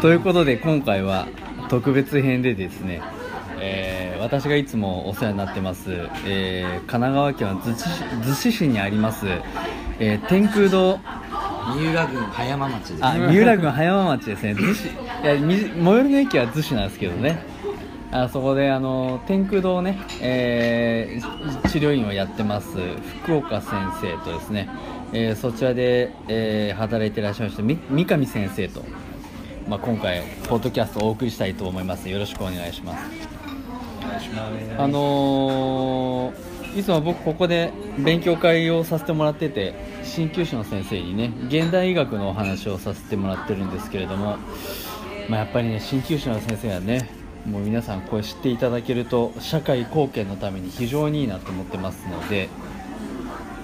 ということで今回は特別編でですね、えー私がいつもお世話になってます、えー神奈川県は逗子市逗子市にあります、えー天空堂三浦郡葉山町です。あ三浦郡葉山町ですね。逗子いやみ最寄りの駅は逗子なんですけどね。あそこであの天空堂ね、えー治療院をやってます福岡先生とですね、えーそちらで、えー働いていらっしゃいましたみ三上先生と、まあ、今回ポッドキャストをお送りしたいと思います。よろしくお願いします。お願いします。あのーいつも僕ここで勉強会をさせてもらってて鍼灸師の先生にね現代医学のお話をさせてもらってるんですけれども、まあ、やっぱりね鍼灸師の先生はねもう皆さんこれ知っていただけると社会貢献のために非常にいいなと思ってますので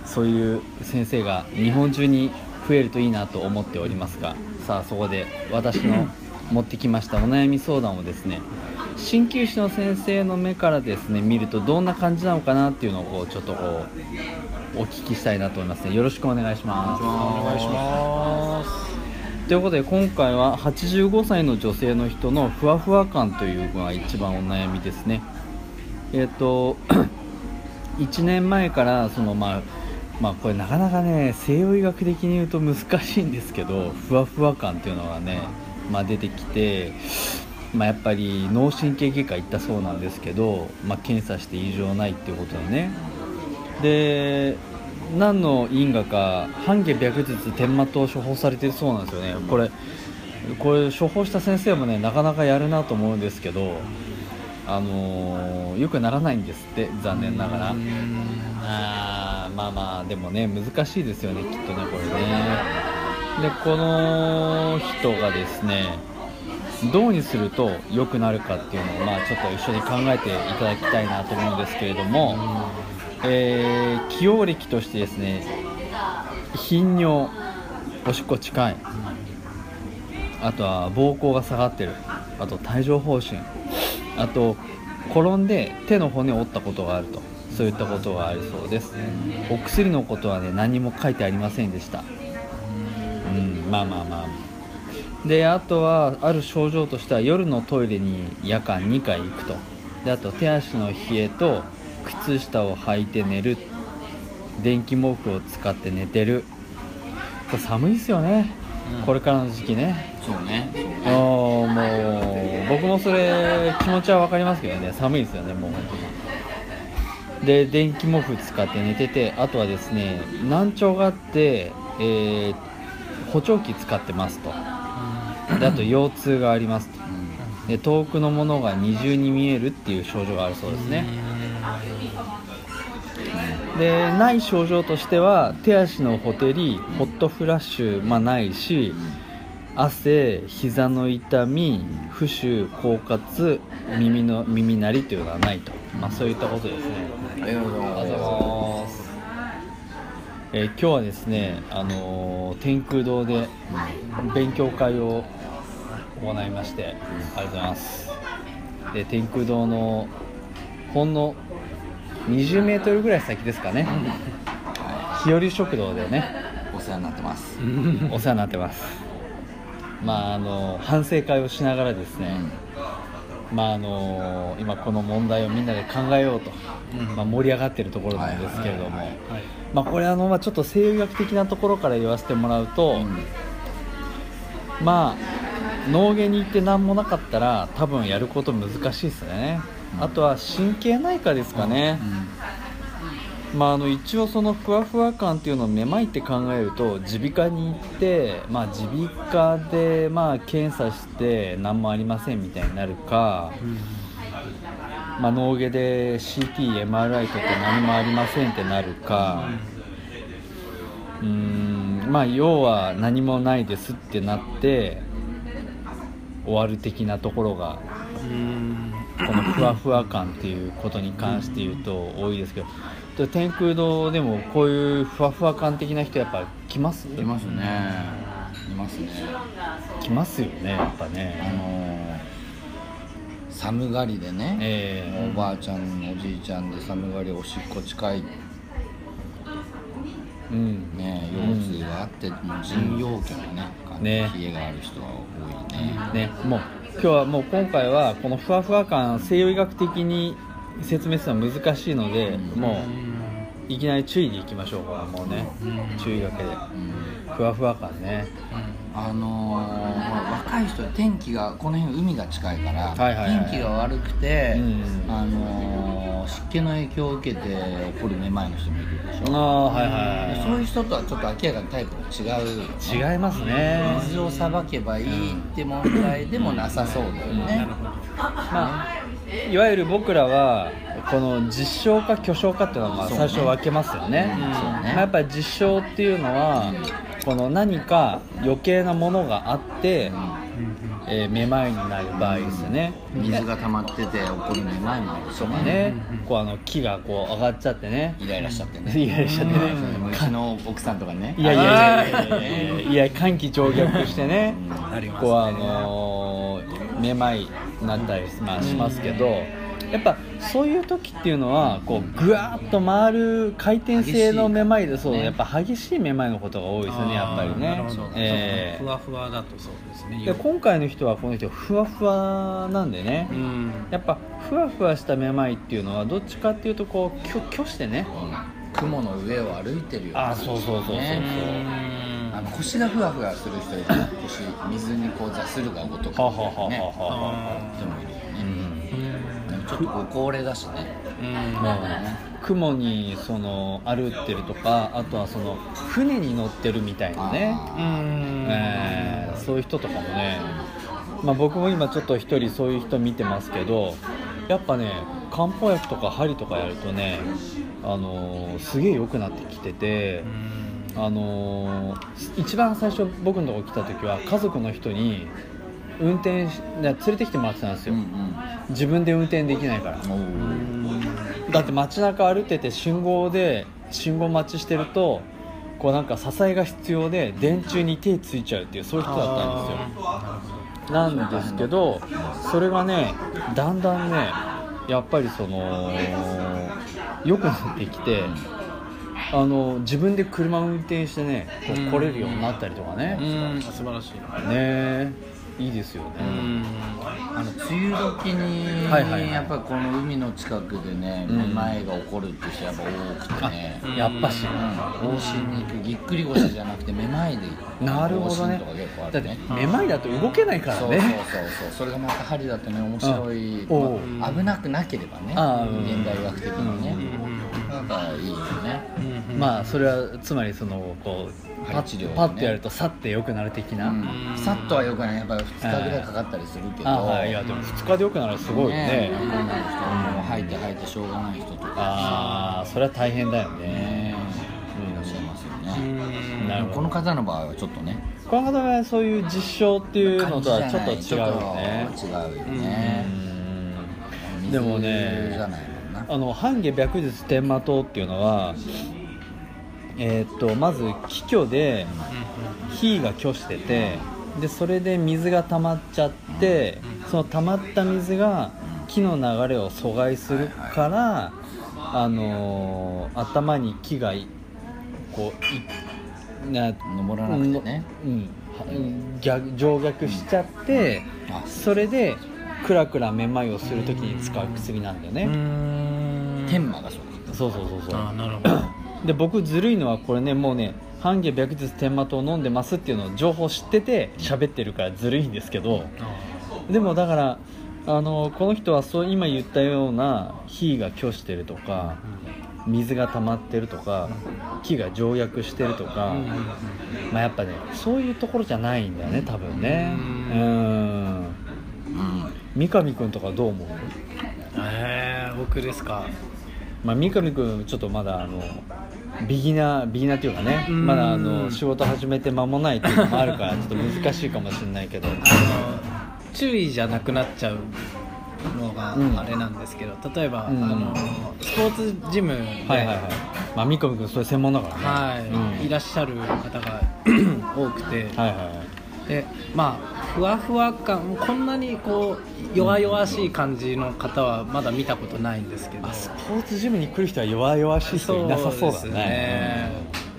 そういう先生が日本中に増えるといいなと思っておりますがさあそこで私の持ってきましたお悩み相談をですね鍼灸師の先生の目からですね見るとどんな感じなのかなっていうのをこうちょっとこうお聞きしたいなと思いますね。よろしくお願いします。お願いします。ということで今回は85歳の女性の人のふわふわ感というのが一番お悩みですね。えっ、と1年前からそのまあまあこれなかなかね西洋医学的に言うと難しいんですけどふわふわ感っていうのがね、まあ、出てきて、まあ、やっぱり脳神経外科行ったそうなんですけど、まあ、検査して異常ないっていうことでね。で何の因果か半夏白術天麻湯を処方されてるそうなんですよね。これこれ処方した先生もねなかなかやるなと思うんですけどあのーよくならないんですって残念ながら。まあまあでもね難しいですよねきっとねこれね。でこの人がですねどうにすると良くなるかっていうのをまあちょっと一緒に考えていただきたいなと思うんですけれども、えー起用歴としてですね頻尿おしっこ近いあとは膀胱が下がってるあと帯状疱疹あと転んで手の骨を折ったことがあるとそういったことがあるそうです。お薬のことはね何も書いてありませんでした。うんまあまあまあ。であとはある症状としては夜のトイレに夜間2回行くと。であと手足の冷えと靴下を履いて寝る。電気毛布を使って寝てる。寒いですよね、うん。これからの時期ね。そうね。あーもう僕もそれ気持ちは分かりますけどね。寒いですよねもうで電気毛布使って寝ててあとはですね難聴があって、えー補聴器使ってますと。であと腰痛がありますと。で遠くのものが二重に見えるっていう症状があるそうですね。でない症状としては手足のほてりホットフラッシュ、まあ、ないし汗膝の痛み浮腫狡猾耳の耳鳴りというのはないと、まあ、そういったことですね。ありがとうございます。えー今日はですね、あのー天空堂で勉強会を行いまして、ありがとうございます。で天空堂のほんの20メートルぐらい先ですかね、日和食堂でね。お世話になってます。お世話になってますまああの反省会をしながらですね、まああの今この問題をみんなで考えようと、まあ、盛り上がってるところなんですけれども、まあ、これあの、まあ、ちょっと西洋医学的なところから言わせてもらうと、まあ脳外に行って何もなかったら多分やること難しいですね、あとは神経内科ですかね、まあ、あの一応そのふわふわ感っていうのをめまいって考えると耳鼻科に行って、まあ、耳鼻科でまあ検査して何もありませんみたいになるか、まあ、脳外で CT、MRI とって何もありませんってなるか、うーん。まあ要は何もないですってなって終わる的なところがこのふわふわ感っていうことに関して言うと多いですけどで天空堂でもこういうふわふわ感的な人やっぱ来ます？いますね。いますね。来ますよねやっぱあねのー寒がりでね、えおばあちゃんおじいちゃんで寒がりおしっこ近い。うん。ね腰痛があってもう腎陽気なね。感ね冷えがある人は多いね。ね。もう今日はもう今回はこのふわふわ感西洋医学的に説明するのは難しいので、うん。もういきなり注意でいきましょう。かもうね注意がけで。うん。ふわふわ感ね。あのーまあ若い人は天気がこの辺海が近いから、はいはいはい。天気が悪くて、うんあのー湿気の影響を受けて起こるめまいの人もいるでしょ。ああはいはいでそういう人とはちょっと明らかにタイプが違う。違いますね。水をさばけばいいって問題でもなさそうだよね、まあいわゆる僕らはこの実証か巨匠かっていうのはまあそうね。最初分けますよね。うん。そうね。まあやっぱり実証っていうのはこの何か余計なものがあって、えーめまいになる場合ですよね。水が溜まってて起こるめまいもあるしとかね。こうあの木がこう上がっちゃってね。イライラしちゃってね。イライラしちゃってね。うちの奥さんとかね。いやいやいやいやいやいや。いや寒気上逆してねこうあのーめまいになったり、まあ、しますけどやっぱそういう時っていうのはこうぐわーっと回る回転性のめまいでそうね。やっぱ激しいめまいのことが多いですよねやっぱりね。えふわふわだとそうですねーで今回の人はこの人ふわふわなんでね。うん。やっぱふわふわしためまいっていうのはどっちかっていうとこう虚虚してね。うん雲の上を歩いてるよあそうそうそうそうねうの腰がふわふわする人いる腰水にこうザスルがごとくははははね人もいるようね、ん。でもちょっとご高齢だしね。うん。雲にその歩ってるとかあとはその船に乗ってるみたいなね、そういう人とかもね、まあ、僕も今ちょっと一人そういう人見てますけどやっぱね漢方薬とか針とかやるとね、あのーすげえ良くなってきててう、んあのー一番最初僕のとこ来た時は家族の人に運転連れてきてもらってたんですよ、うん自分で運転できないから。だって街中歩いてて信号で信号待ちしてるとこうなんか支えが必要で電柱に手ついちゃうっていうそういう人だったんですよ。なんですけどそれがねだんだんねやっぱりその良くなってきてあの自分で車を運転してねこう来れるようになったりとかね。うん。素晴らしいねいいですよね。うん。あの梅雨時に、はいはいはい。やっぱりこの海の近くでねうん。めまいが起こるって人やっぱ多くてね、うんやっぱし。うん。往診に行くぎっくり腰じゃなくてめまいでなるほどね。往診とか結構あだってめまいだと動けないからそうそうねそうそう。それがまた針だとね面白い、まあ危なくなければね現代医学的にね、うん。だからいいよね。うんまあそれはつまりそのこうパ針治療ね。ッパッとやるとさって良くなる的な、うん。さっとはよくない。やっぱり2日ぐらいかかったりするけど、あはいいやでも2日で良くなるすごいよね。女の人も吐いて吐いてしょうがない人とか。ああそれは大変だよね。ねいらっしゃいますよね、うんなるほど。この方の場合はちょっとね。この方はそういう実証っていうのとはちょっと違うよね。違うよね、うん。でもねあの半夏白日天魔糖っていうのはえーっとまず気虚で火が虚しててでそれで水が溜まっちゃってその溜まった水が木の流れを阻害するから、あのー頭に木がいこういな登らなくてね、うん。は逆上逆しちゃって、あそれでクラクラめまいをするときに使う薬なんだよね、うん。天馬がそうかそうそうそうそう。あなるほどで僕ずるいのはこれねもうね半夏白日天魔糖を飲んでますっていうのを情報知ってて喋ってるからずるいんですけどでもだからあのこの人はそう今言ったような火が虚してるとか水が溜まってるとか木が条約してるとか、まあ、やっぱねそういうところじゃないんだよね多分ね。ううん。うん。三上君とかどう思う？えー、僕ですか。まあ、三上君ちょっとまだあのビギナービギナーっていうかねうん。まだあの仕事始めて間もないっていうのもあるからちょっと難しいかもしれないけど。注意じゃなくなっちゃうのがうん。あれなんですけど、例えば、うん。あのスポーツジムで、はいはいはい。まあ三上君それ専門だからね。はい。うん。いらっしゃる方が 多くて、はいはいはい。でまあふわふわ感こんなにこう弱々しい感じの方はまだ見たことないんですけど、あスポーツジムに来る人は弱々しい人いなさそうだですね。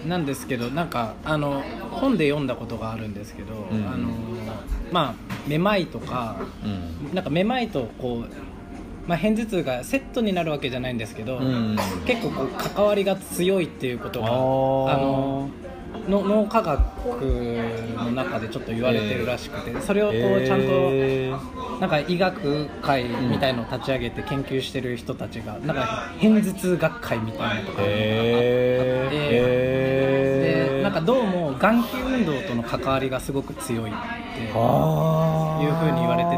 なんですけどなんかあの本で読んだことがあるんですけど、うん。あのまあめまいとかうん。なんかめまいとこう、まあ、片頭痛がセットになるわけじゃないんですけど、うん。結構こう関わりが強いっていうことがあのの脳科学の中でちょっと言われてるらしくて、それをこうちゃんと。えー。なんか医学会みたいのを立ち上げて研究してる人たちがなんか片頭痛学会みたいなのとかがあって、でなんかどうも眼球運動との関わりがすごく強いっていうふうに言われて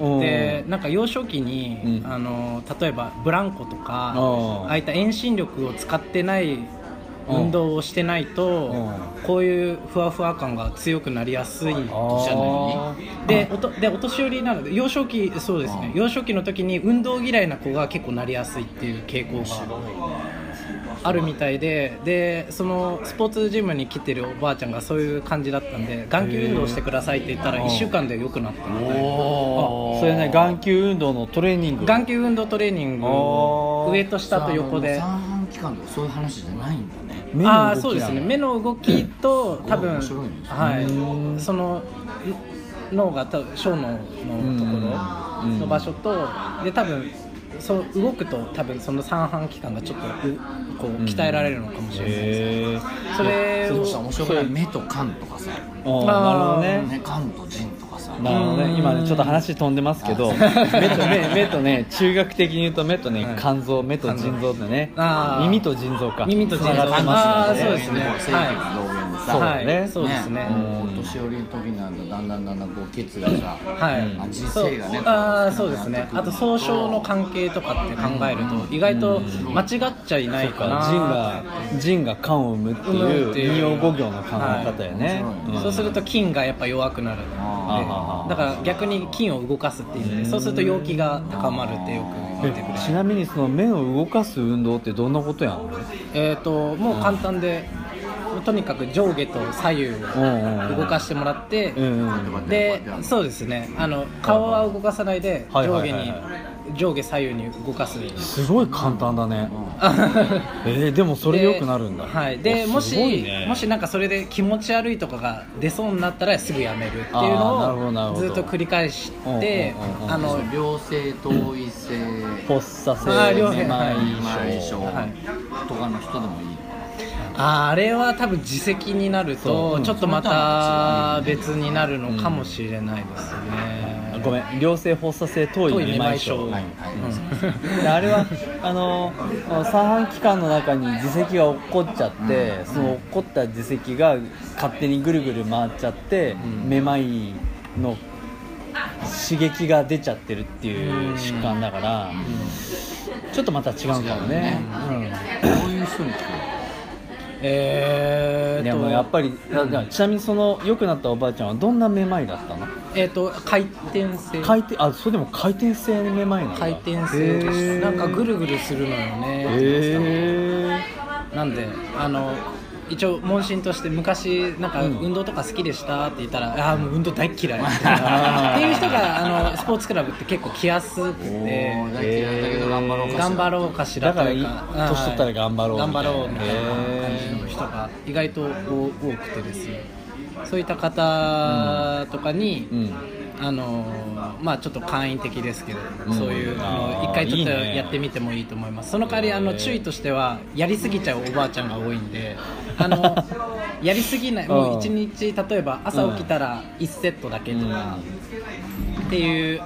うんてでなんか幼少期に、うん。あの例えばブランコとかうん。ああいった遠心力を使ってない運動をしてないとうこういうふわふわ感が強くなりやすいじゃない？あでおとでお年寄りなので幼少期そうですね。うん。幼少期の時に運動嫌いな子が結構なりやすいっていう傾向があるみたいででそのスポーツジムに来てるおばあちゃんがそういう感じだったんで眼球運動してくださいって言ったらうん1週間で良くなったので。あそれね眼球運動のトレーニング。眼球運動トレーニング上と下と横で三半規管とかそういう話じゃないんだね。目の動きああそうですね。目の動きと多分はうんい。その脳が多分小脳のところの場所とで多分そう動くと多分その三半規管がちょっとうこう鍛えられるのかもしれないです、へー。それを面白くない。目と肝とかさ。あーなるほどね。ね肝と腎なるほどね。うん。今ねちょっと話飛んでますけど目と目目とね中学的に言うと目とねはい肝臓目と腎臓ってね耳と腎臓か。耳と腎臓繋がってますあよねーそうですね。正規の道元でさそうだね。はい、そうですね。もうお年寄りの時になるとだんだんだんだんこう血がさはい、人生がねああそう。ですねあと総称の関係とかって考えると意外と間違っちゃいないかな。腎が腎が肝を生むっていうっていう二葉五行の考え方やね、はいん。そう。すると筋がやっぱ弱くなる。だから逆に筋を動かすっていうのでそうすると陽気が高まるってよく言ってくれえちなみにその目を動かす運動ってどんなことやんの？えっ、ともう簡単でとにかく上下と左右を動かしてもらってでそうですね。あの顔は動かさないではい上下に上下左右に動かす。すごい簡単だね。えー、でもそれでよくなるんだ。はい、でおもし、ね。もしなんかそれで気持ち悪いとかが出そうになったらすぐやめるっていうのをずっと繰り返してあの良性頭位性。発作性めまい症。症はい。とかの人でもいいあーあれは多分自責になるとちょっとまた別になるのかもしれないですね、ごめん。良性発作性頭位めまい症頭位めまい。症はい。はいであれはあの三半規管の中に耳石が落っこっちゃって、その落っこった耳石が勝手にぐるぐる回っちゃって、うん。めまいの刺激が出ちゃってるっていう疾患だから、ちょっとまた違うかもね。どういう人にえーとでもやっぱり、ちなみにその良くなったおばあちゃんはどんなめまいだったの？えーと回転性。回転あそれでも回転性のめまいな回転性でへすー。なんかぐるぐるするのよね、へなんであの一応問診として昔なんかうん。運動とか好きでしたって言ったら、ああもう運動大っ嫌い。っていう人があのスポーツクラブって結構来やすくおてー大嫌いだけど頑張ろうかしら頑張ろうかしらだから年取ったら頑張ろう頑みたいな。張ろうみたいな感じの人が意外と多くてですね。そういった方とかに、うん。あのまあちょっと簡易的ですけど、うん。そういうあの一回ちょっとやってみてもいいと思います。その代わりあの注意としてはやりすぎちゃうおばあちゃんが多いんであの やりすぎないもう一日例えば朝起きたら1セットだけとかっていう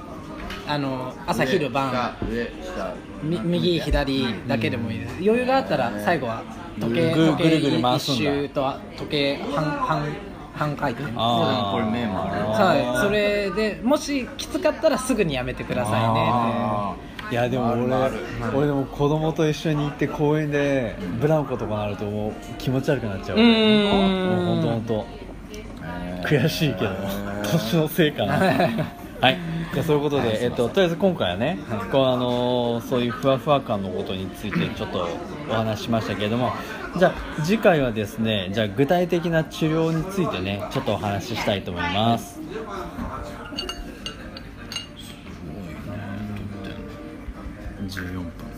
あの朝昼晩上下。み右左だけでもいいです。余裕があったら最後は時計ぐ時計ぐるぐる回一すんだ。周と時計半半半回転。あー。これ目もあるはい、それでもしきつかったらすぐにやめてくださいね。あいやでも俺俺でも子供と一緒に行って公園でブランコとかなるともう気持ち悪くなっちゃう。本当本当。ー悔しいけど年のせいかな はい。じゃあそういうことで、えっと、とりあえず今回はね、こうあのーそういうふわふわ感のことについてちょっとお話ししましたけれどもじゃあ次回はですねじゃあ具体的な治療についてねちょっとお話ししたいと思います。14分